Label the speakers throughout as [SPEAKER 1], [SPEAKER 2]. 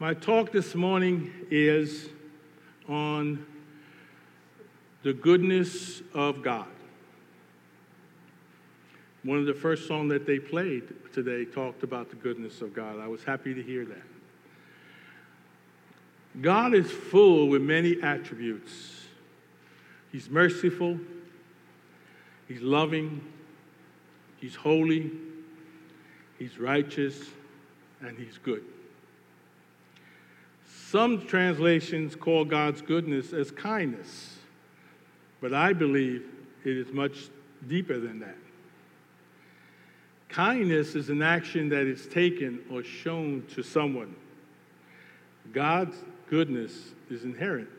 [SPEAKER 1] My talk this morning is on the goodness of God. One of the first songs that they played today talked about the goodness of God. I was happy to hear that. God is full with many attributes. He's merciful, He's loving, He's holy, He's righteous, and He's good. Some translations call God's goodness as kindness, but I believe it is much deeper than that. Kindness is an action that is taken or shown to someone. God's goodness is inherent.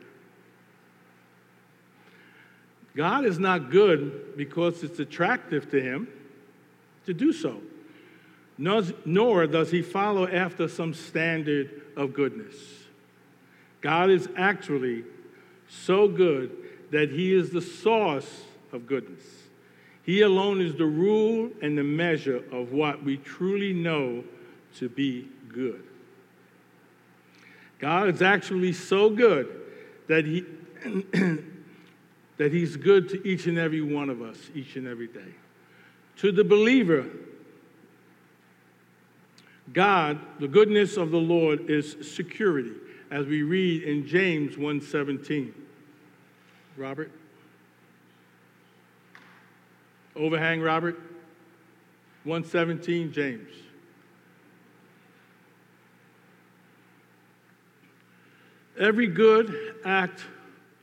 [SPEAKER 1] God is not good because it's attractive to him to do so, nor does he follow after some standard of goodness. God is actually so good that He is the source of goodness. He alone is the rule and the measure of what we truly know to be good. God is actually so good that He that He's good to each and every one of us, each and every day. To the believer, God, the goodness of the Lord is security as we read in James 1:17. Robert? Overhang, Robert? 117, James. Every good act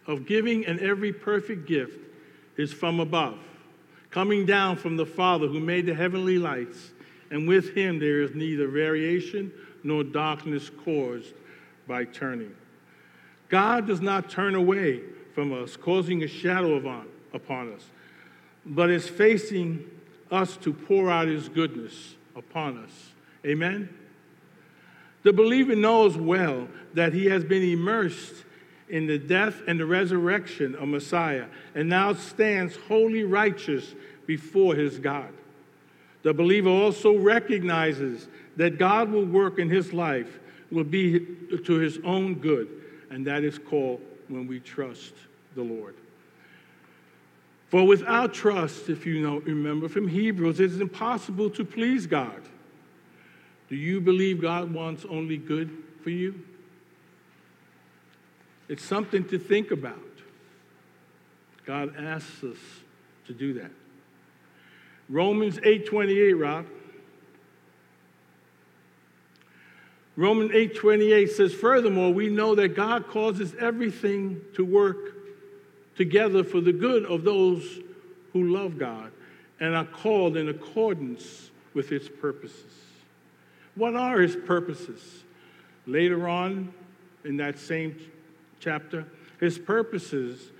[SPEAKER 1] of giving and every perfect gift is from above, coming down from the Father who made the heavenly lights, and with him there is neither variation nor darkness caused by turning. God does not turn away from us, causing a shadow on, upon us, but is facing us to pour out his goodness upon us. Amen? The believer knows well that he has been immersed in the death and the resurrection of Messiah and now stands wholly righteous before his God. The believer also recognizes that God will work in his life will be to his own good, and that is called when we trust the Lord. For without trust, if you know, remember from Hebrews, it is impossible to please God. Do you believe God wants only good for you? It's something to think about. God asks us to do that. Romans 8:28, Rob. Romans 8:28 says, "Furthermore, we know that God causes everything to work together for the good of those who love God and are called in accordance with his purposes." What are his purposes? Later on in that same chapter, his purposes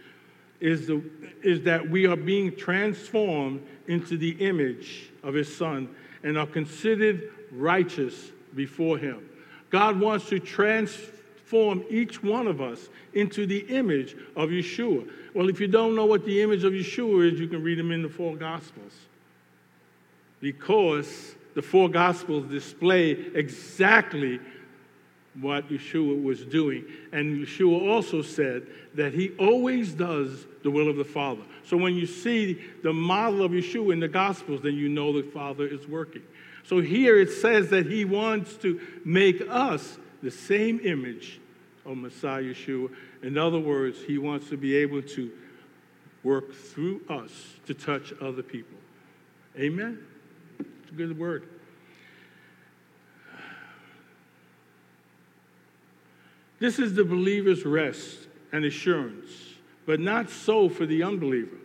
[SPEAKER 1] is, the, is that we are being transformed into the image of his son and are considered righteous before him. God wants to transform each one of us into the image of Yeshua. Well, if you don't know what the image of Yeshua is, you can read them in the four Gospels. Because the four Gospels display exactly what Yeshua was doing. And Yeshua also said that he always does the will of the Father. So when you see the model of Yeshua in the Gospels, then you know the Father is working. So here it says that he wants to make us the same image of Messiah Yeshua. In other words, he wants to be able to work through us to touch other people. Amen? It's a good word. This is the believer's rest and assurance, but not so for the unbeliever.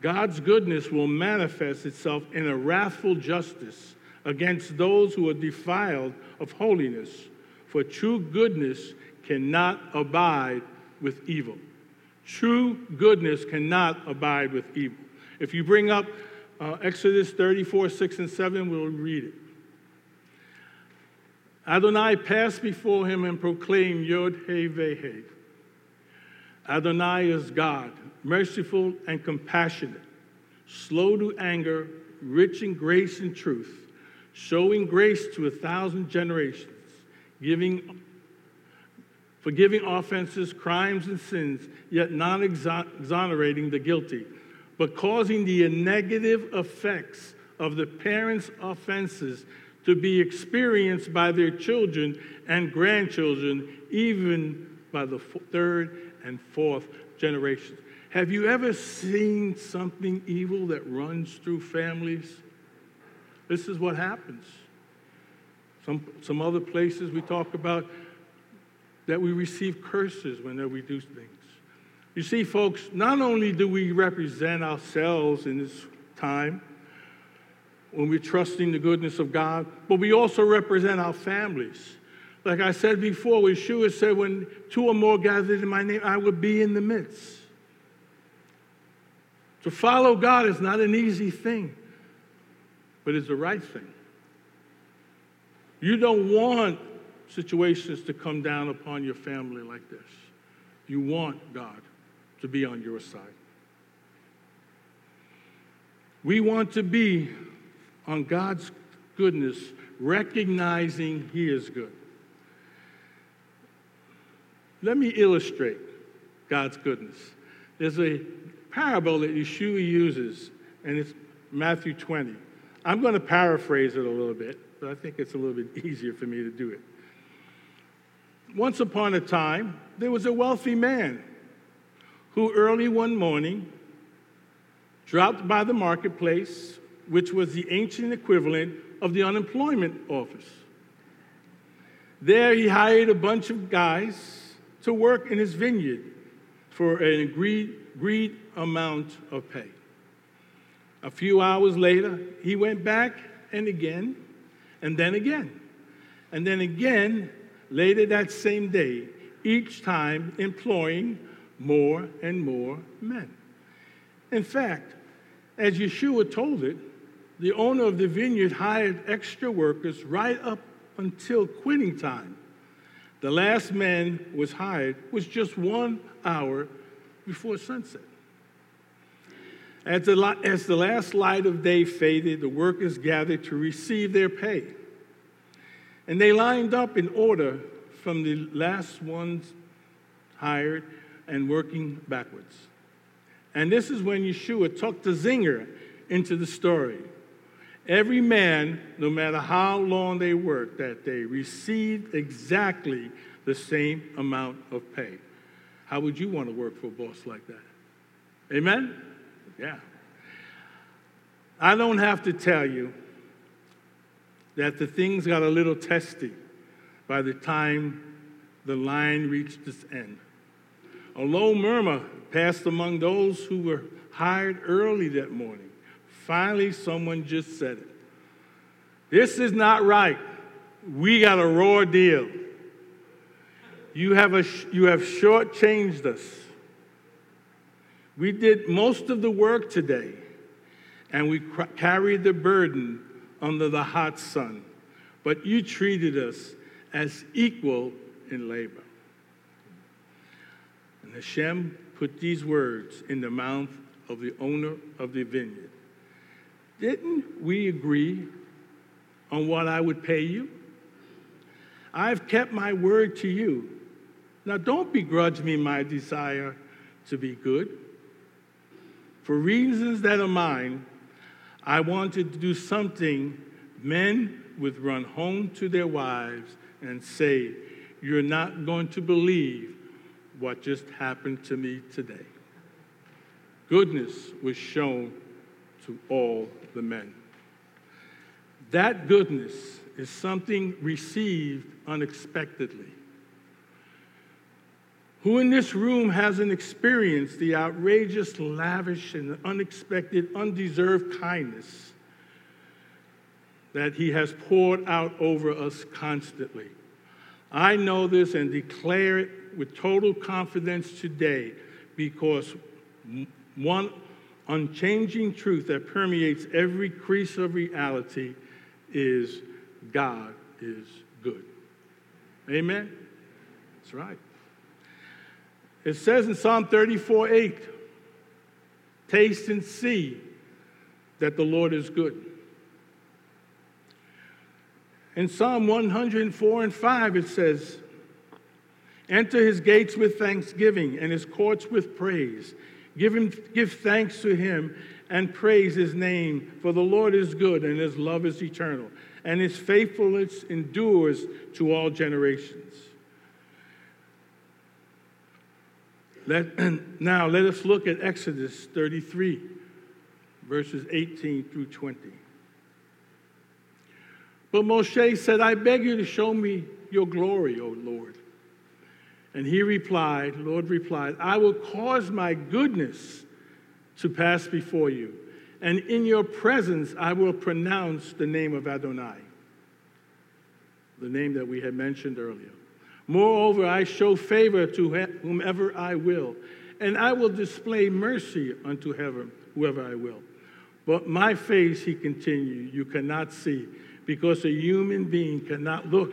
[SPEAKER 1] God's goodness will manifest itself in a wrathful justice against those who are defiled of holiness, for true goodness cannot abide with evil. True goodness cannot abide with evil. If you bring up uh, Exodus 34, 6 and 7, we'll read it. Adonai passed before him and proclaimed Yod He Vehe. Adonai is God, merciful and compassionate, slow to anger, rich in grace and truth showing grace to a thousand generations, giving forgiving offenses, crimes, and sins, yet not exonerating the guilty, but causing the negative effects of the parents' offenses to be experienced by their children and grandchildren, even by the third and fourth generations. Have you ever seen something evil that runs through families? This is what happens. Some, some other places we talk about that we receive curses when we do things. You see, folks, not only do we represent ourselves in this time when we're trusting the goodness of God, but we also represent our families. Like I said before, Yeshua said, when two or more gathered in my name, I will be in the midst. To follow God is not an easy thing, but it's the right thing. You don't want situations to come down upon your family like this. You want God to be on your side. We want to be on God's goodness, recognizing He is good. Let me illustrate God's goodness. There's a parable that Yeshua uses, and it's Matthew 20. I'm going to paraphrase it a little bit, but I think it's a little bit easier for me to do it. Once upon a time, there was a wealthy man who early one morning dropped by the marketplace, which was the ancient equivalent of the unemployment office. There, he hired a bunch of guys to work in his vineyard for an agreed, agreed amount of pay. A few hours later, he went back and again, and then again, and then again later that same day, each time employing more and more men. In fact, as Yeshua told it, the owner of the vineyard hired extra workers right up until quitting time. The last man was hired was just one hour before sunset. As the, as the last light of day faded, the workers gathered to receive their pay. And they lined up in order from the last ones hired and working backwards. And this is when Yeshua took the zinger into the story. Every man, no matter how long they worked that day, received exactly the same amount of pay. How would you want to work for a boss like that? Amen? Yeah. I don't have to tell you that the things got a little testy by the time the line reached its end. A low murmur passed among those who were hired early that morning. Finally, someone just said it. This is not right. We got a raw deal. You have, a, you have shortchanged us. We did most of the work today, and we carried the burden under the hot sun. But you treated us as equal in labor. And Hashem put these words in the mouth of the owner of the vineyard. Didn't we agree on what I would pay you? I've kept my word to you. Now don't begrudge me my desire to be good. For reasons that are mine, I wanted to do something men would run home to their wives and say, You're not going to believe what just happened to me today. Goodness was shown to all the men. That goodness is something received unexpectedly. Who in this room hasn't experienced the outrageous, lavish, and unexpected, undeserved kindness that He has poured out over us constantly. I know this and declare it with total confidence today because one unchanging truth that permeates every crease of reality is God is good. Amen? That's right. It says in Psalm 34 8, taste and see that the Lord is good. In Psalm 104 and 5, it says, Enter his gates with thanksgiving and his courts with praise. Give, him, give thanks to him and praise his name, for the Lord is good and his love is eternal, and his faithfulness endures to all generations. Let, now, let us look at Exodus 33, verses 18 through 20. But Moshe said, I beg you to show me your glory, O Lord. And he replied, Lord replied, I will cause my goodness to pass before you, and in your presence I will pronounce the name of Adonai, the name that we had mentioned earlier. Moreover, I show favor to whomever I will, and I will display mercy unto heaven, whoever I will. But my face, he continued, you cannot see, because a human being cannot look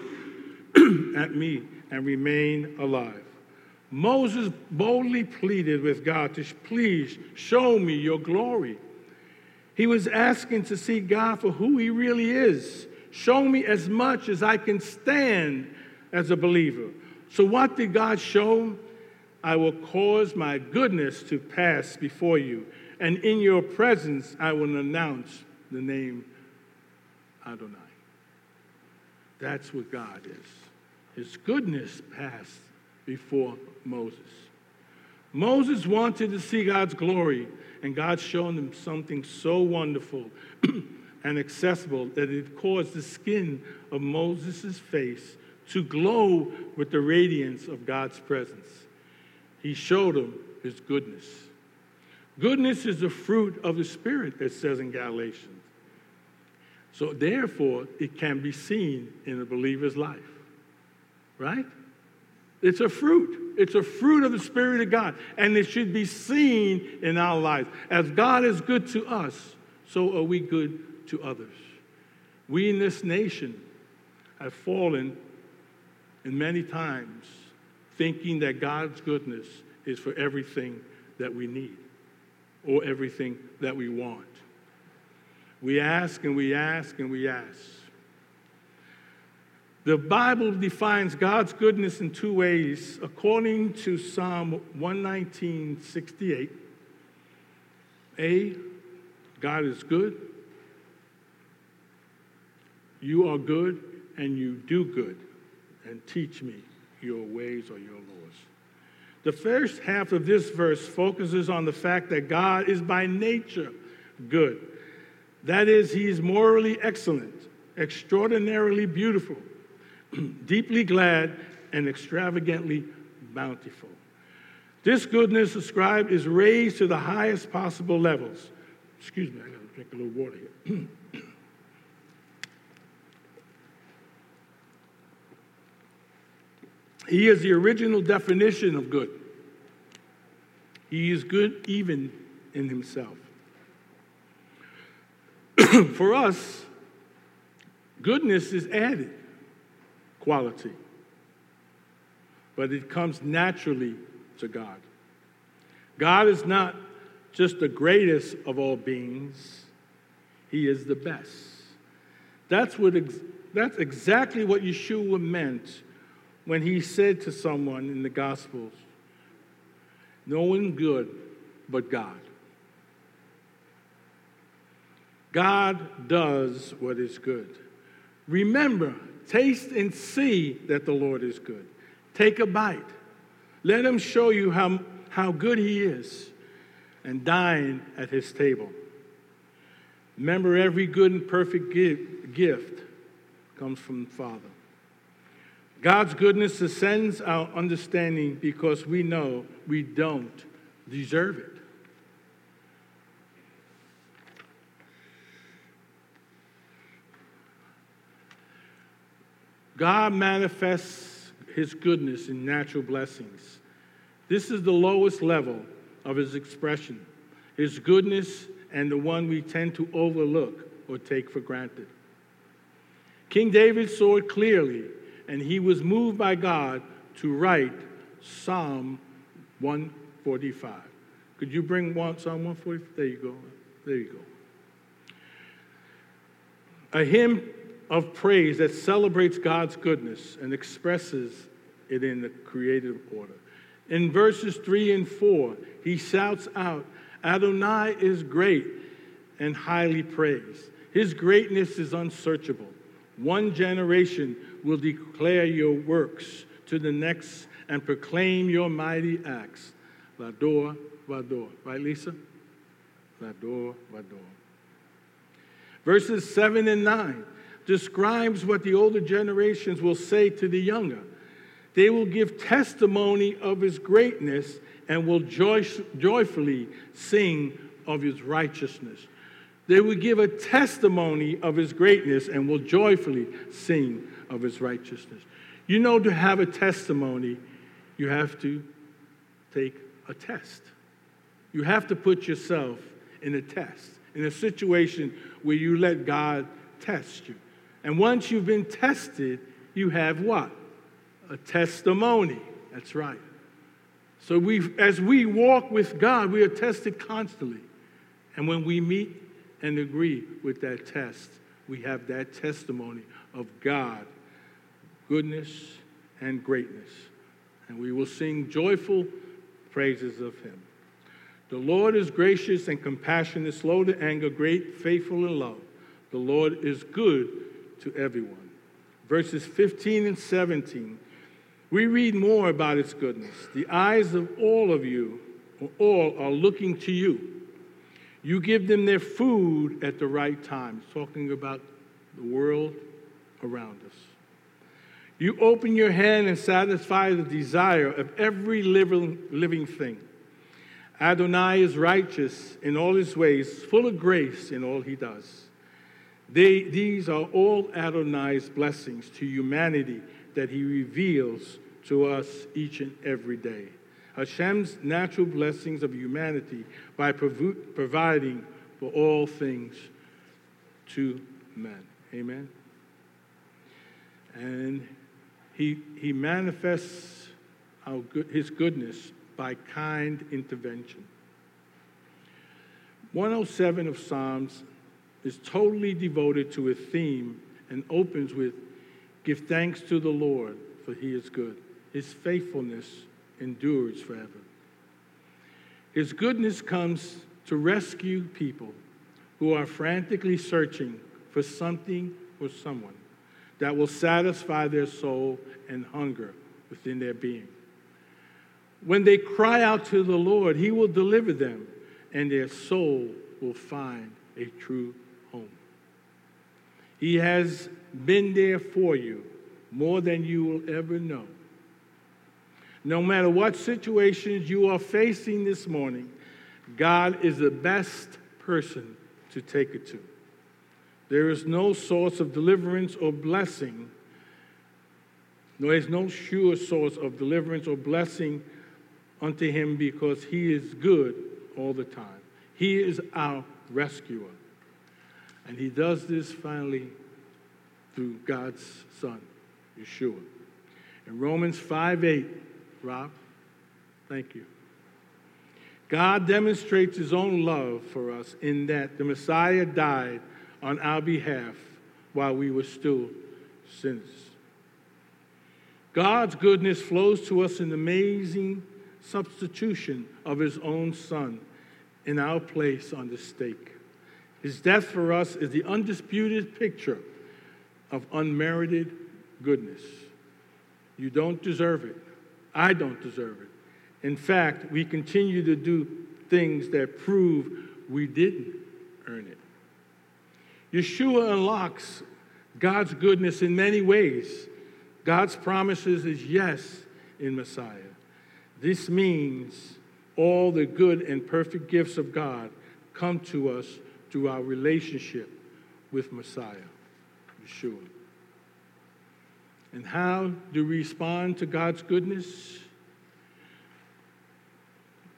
[SPEAKER 1] at me and remain alive. Moses boldly pleaded with God to please show me your glory. He was asking to see God for who he really is. Show me as much as I can stand as a believer. So, what did God show? I will cause my goodness to pass before you, and in your presence I will announce the name Adonai. That's what God is. His goodness passed before Moses. Moses wanted to see God's glory, and God showed him something so wonderful and accessible that it caused the skin of Moses' face to glow with the radiance of God's presence. He showed them his goodness. Goodness is the fruit of the Spirit, it says in Galatians. So, therefore, it can be seen in a believer's life, right? It's a fruit. It's a fruit of the Spirit of God, and it should be seen in our lives. As God is good to us, so are we good to others. We in this nation have fallen in many times thinking that God's goodness is for everything that we need or everything that we want. We ask and we ask and we ask. The Bible defines God's goodness in two ways. According to Psalm 119:68, A, God is good. You are good and you do good, and teach me your ways or your laws. The first half of this verse focuses on the fact that God is by nature good. That is, he is morally excellent, extraordinarily beautiful deeply glad, and extravagantly bountiful. This goodness ascribed is raised to the highest possible levels. Excuse me, I gotta drink a little water here. he is the original definition of good. He is good even in himself. For us, goodness is added quality. But it comes naturally to God. God is not just the greatest of all beings, He is the best. That's, what ex- that's exactly what Yeshua meant when he said to someone in the Gospels, No one good but God. God does what is good. Remember, Taste and see that the Lord is good. Take a bite. Let him show you how, how good he is and dine at his table. Remember, every good and perfect gift comes from the Father. God's goodness ascends our understanding because we know we don't deserve it. God manifests his goodness in natural blessings. This is the lowest level of his expression, his goodness and the one we tend to overlook or take for granted. King David saw it clearly, and he was moved by God to write Psalm 145. Could you bring one, Psalm 145? There you go. There you go. A hymn of praise that celebrates God's goodness and expresses it in the creative order. In verses 3 and 4, he shouts out, Adonai is great and highly praised. His greatness is unsearchable. One generation will declare your works to the next and proclaim your mighty acts. Vador, Vador. Right, Lisa? Lador, Vador. Verses 7 and 9 describes what the older generations will say to the younger. They will give testimony of his greatness and will joy, joyfully sing of his righteousness. They will give a testimony of his greatness and will joyfully sing of his righteousness. You know, to have a testimony, you have to take a test. You have to put yourself in a test, in a situation where you let God test you. And once you've been tested, you have what? A testimony. That's right. So we, as we walk with God, we are tested constantly. And when we meet and agree with that test, we have that testimony of God, goodness and greatness. And we will sing joyful praises of him. The Lord is gracious and compassionate, slow to anger, great, faithful in love. The Lord is good to everyone. Verses 15 and 17, we read more about its goodness. The eyes of all of you, all are looking to you. You give them their food at the right time. Talking about the world around us. You open your hand and satisfy the desire of every living, thing. Adonai is righteous in all his ways, full of grace in all he does. They, these are all Adonai's blessings to humanity that he reveals to us each and every day. Hashem's natural blessings of humanity by prov- providing for all things to men. Amen. And he, he manifests good, his goodness by kind intervention. 107 of Psalms is totally devoted to a theme and opens with Give thanks to the Lord, for he is good. His faithfulness endures forever. His goodness comes to rescue people who are frantically searching for something or someone that will satisfy their soul and hunger within their being. When they cry out to the Lord, He will deliver them, and their soul will find a true home. He has been there for you more than you will ever know. No matter what situations you are facing this morning, God is the best person to take it to. There is no source of deliverance or blessing. There is no sure source of deliverance or blessing unto him because he is good all the time. He is our rescuer. And he does this finally through God's Son, Yeshua. In Romans 5 8, Rob, thank you. God demonstrates his own love for us in that the Messiah died on our behalf while we were still sinners. God's goodness flows to us in amazing substitution of his own son in our place on the stake. His death for us is the undisputed picture of unmerited goodness. You don't deserve it. I don't deserve it. In fact, we continue to do things that prove we didn't earn it. Yeshua unlocks God's goodness in many ways. God's promises is yes in Messiah. This means all the good and perfect gifts of God come to us through our relationship with Messiah, Yeshua. And how do we respond to God's goodness?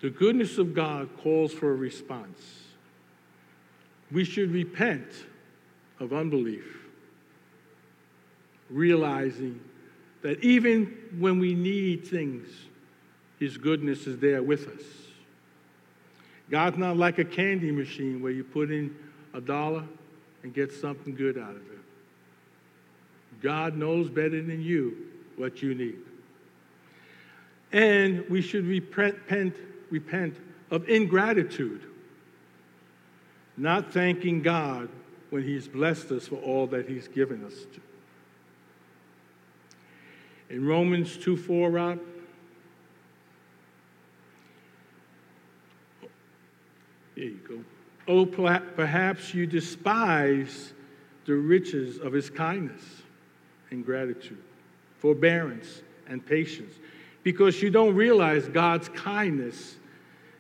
[SPEAKER 1] The goodness of God calls for a response. We should repent of unbelief, realizing that even when we need things, his goodness is there with us. God's not like a candy machine where you put in a dollar and get something good out of it. God knows better than you what you need. And we should repent, repent of ingratitude, not thanking God when He's blessed us for all that He's given us. In Romans 2 4, Rob, there you go. Oh, perhaps you despise the riches of his kindness and gratitude, forbearance and patience, because you don't realize God's kindness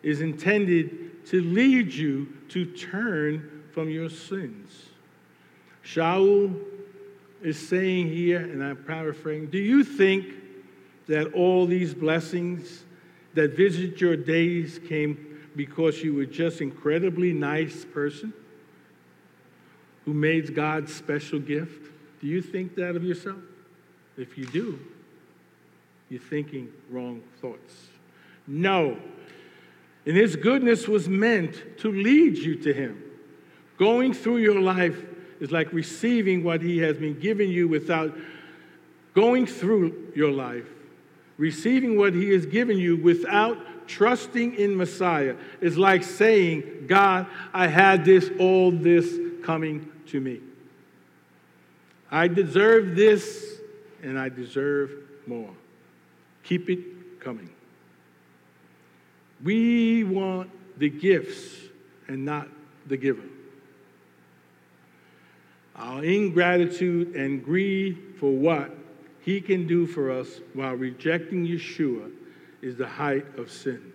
[SPEAKER 1] is intended to lead you to turn from your sins. Shaul is saying here, and I'm paraphrasing, do you think that all these blessings that visit your days came because you were just an incredibly nice person who made God's special gift? Do you think that of yourself? If you do, you're thinking wrong thoughts. No. And his goodness was meant to lead you to him. Going through your life is like receiving what he has been giving you without going through your life. Receiving what he has given you without trusting in Messiah is like saying, God, I had this, all this coming to me. I deserve this and I deserve more. Keep it coming. We want the gifts and not the giver. Our ingratitude and greed for what he can do for us while rejecting Yeshua is the height of sin.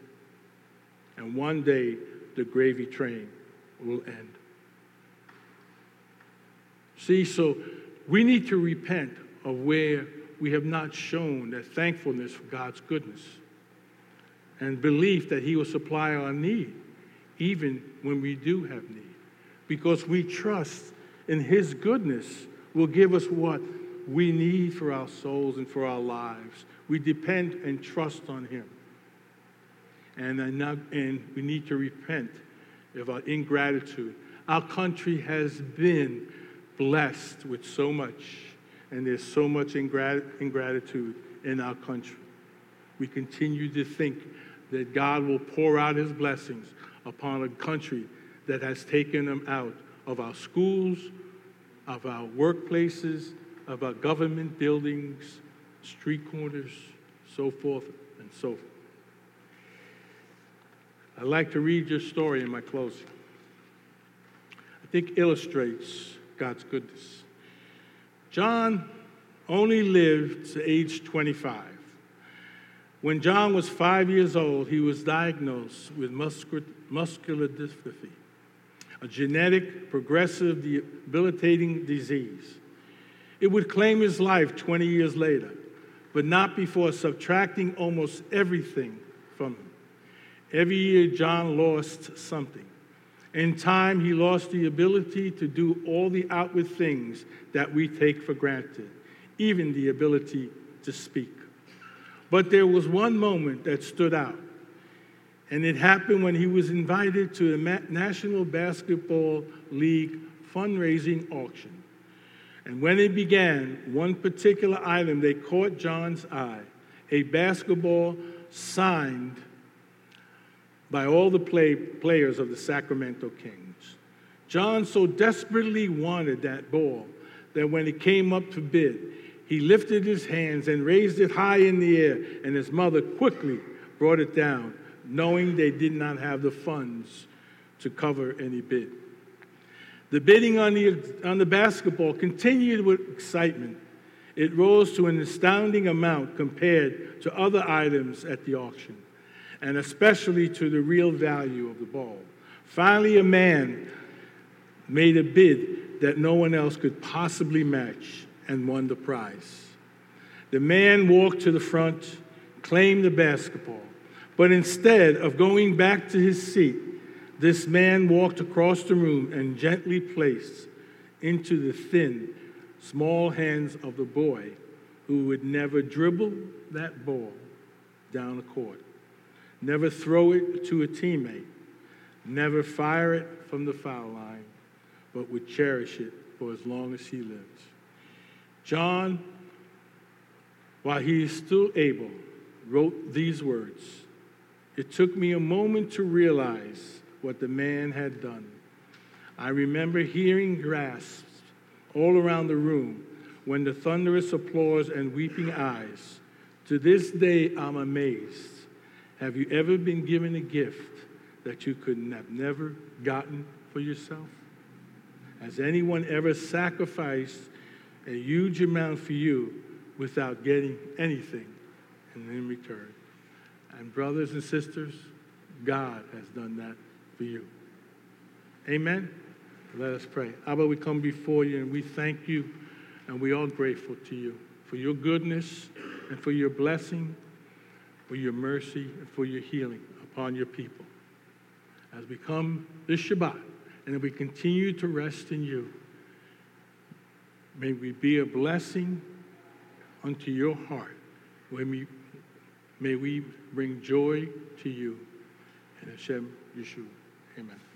[SPEAKER 1] And one day, the gravy train will end. See, so we need to repent of where we have not shown that thankfulness for God's goodness and belief that He will supply our need, even when we do have need. Because we trust in His goodness will give us what we need for our souls and for our lives. We depend and trust on Him. And, and we need to repent of our ingratitude. Our country has been blessed with so much, and there's so much ingrat- ingratitude in our country. We continue to think that God will pour out his blessings upon a country that has taken them out of our schools, of our workplaces, of our government buildings, street corners, so forth and so forth. I'd like to read your story in my closing. I think illustrates God's goodness. John only lived to age 25. When John was five years old, he was diagnosed with muscular, muscular dystrophy, a genetic, progressive, debilitating disease. It would claim his life 20 years later, but not before subtracting almost everything from him. Every year, John lost something. In time, he lost the ability to do all the outward things that we take for granted, even the ability to speak. But there was one moment that stood out, and it happened when he was invited to the National Basketball League fundraising auction. And when it began, one particular item they caught John's eye a basketball signed by all the play, players of the Sacramento Kings. John so desperately wanted that ball that when it came up to bid, he lifted his hands and raised it high in the air, and his mother quickly brought it down, knowing they did not have the funds to cover any bid. The bidding on the, on the basketball continued with excitement. It rose to an astounding amount compared to other items at the auction and especially to the real value of the ball. Finally, a man made a bid that no one else could possibly match and won the prize. The man walked to the front, claimed the basketball, but instead of going back to his seat, this man walked across the room and gently placed into the thin, small hands of the boy who would never dribble that ball down the court Never throw it to a teammate. Never fire it from the foul line, but would cherish it for as long as he lives. John, while he is still able, wrote these words. It took me a moment to realize what the man had done. I remember hearing gasps all around the room when the thunderous applause and weeping eyes. To this day, I'm amazed. Have you ever been given a gift that you could have never gotten for yourself? Has anyone ever sacrificed a huge amount for you without getting anything in return? And, brothers and sisters, God has done that for you. Amen. Let us pray. Abba we come before you and we thank you and we are grateful to you for your goodness and for your blessing, for your mercy, and for your healing upon your people. As we come this Shabbat and we continue to rest in you, may we be a blessing unto your heart. May we, may we bring joy to you. In Hashem Yeshua. Amen.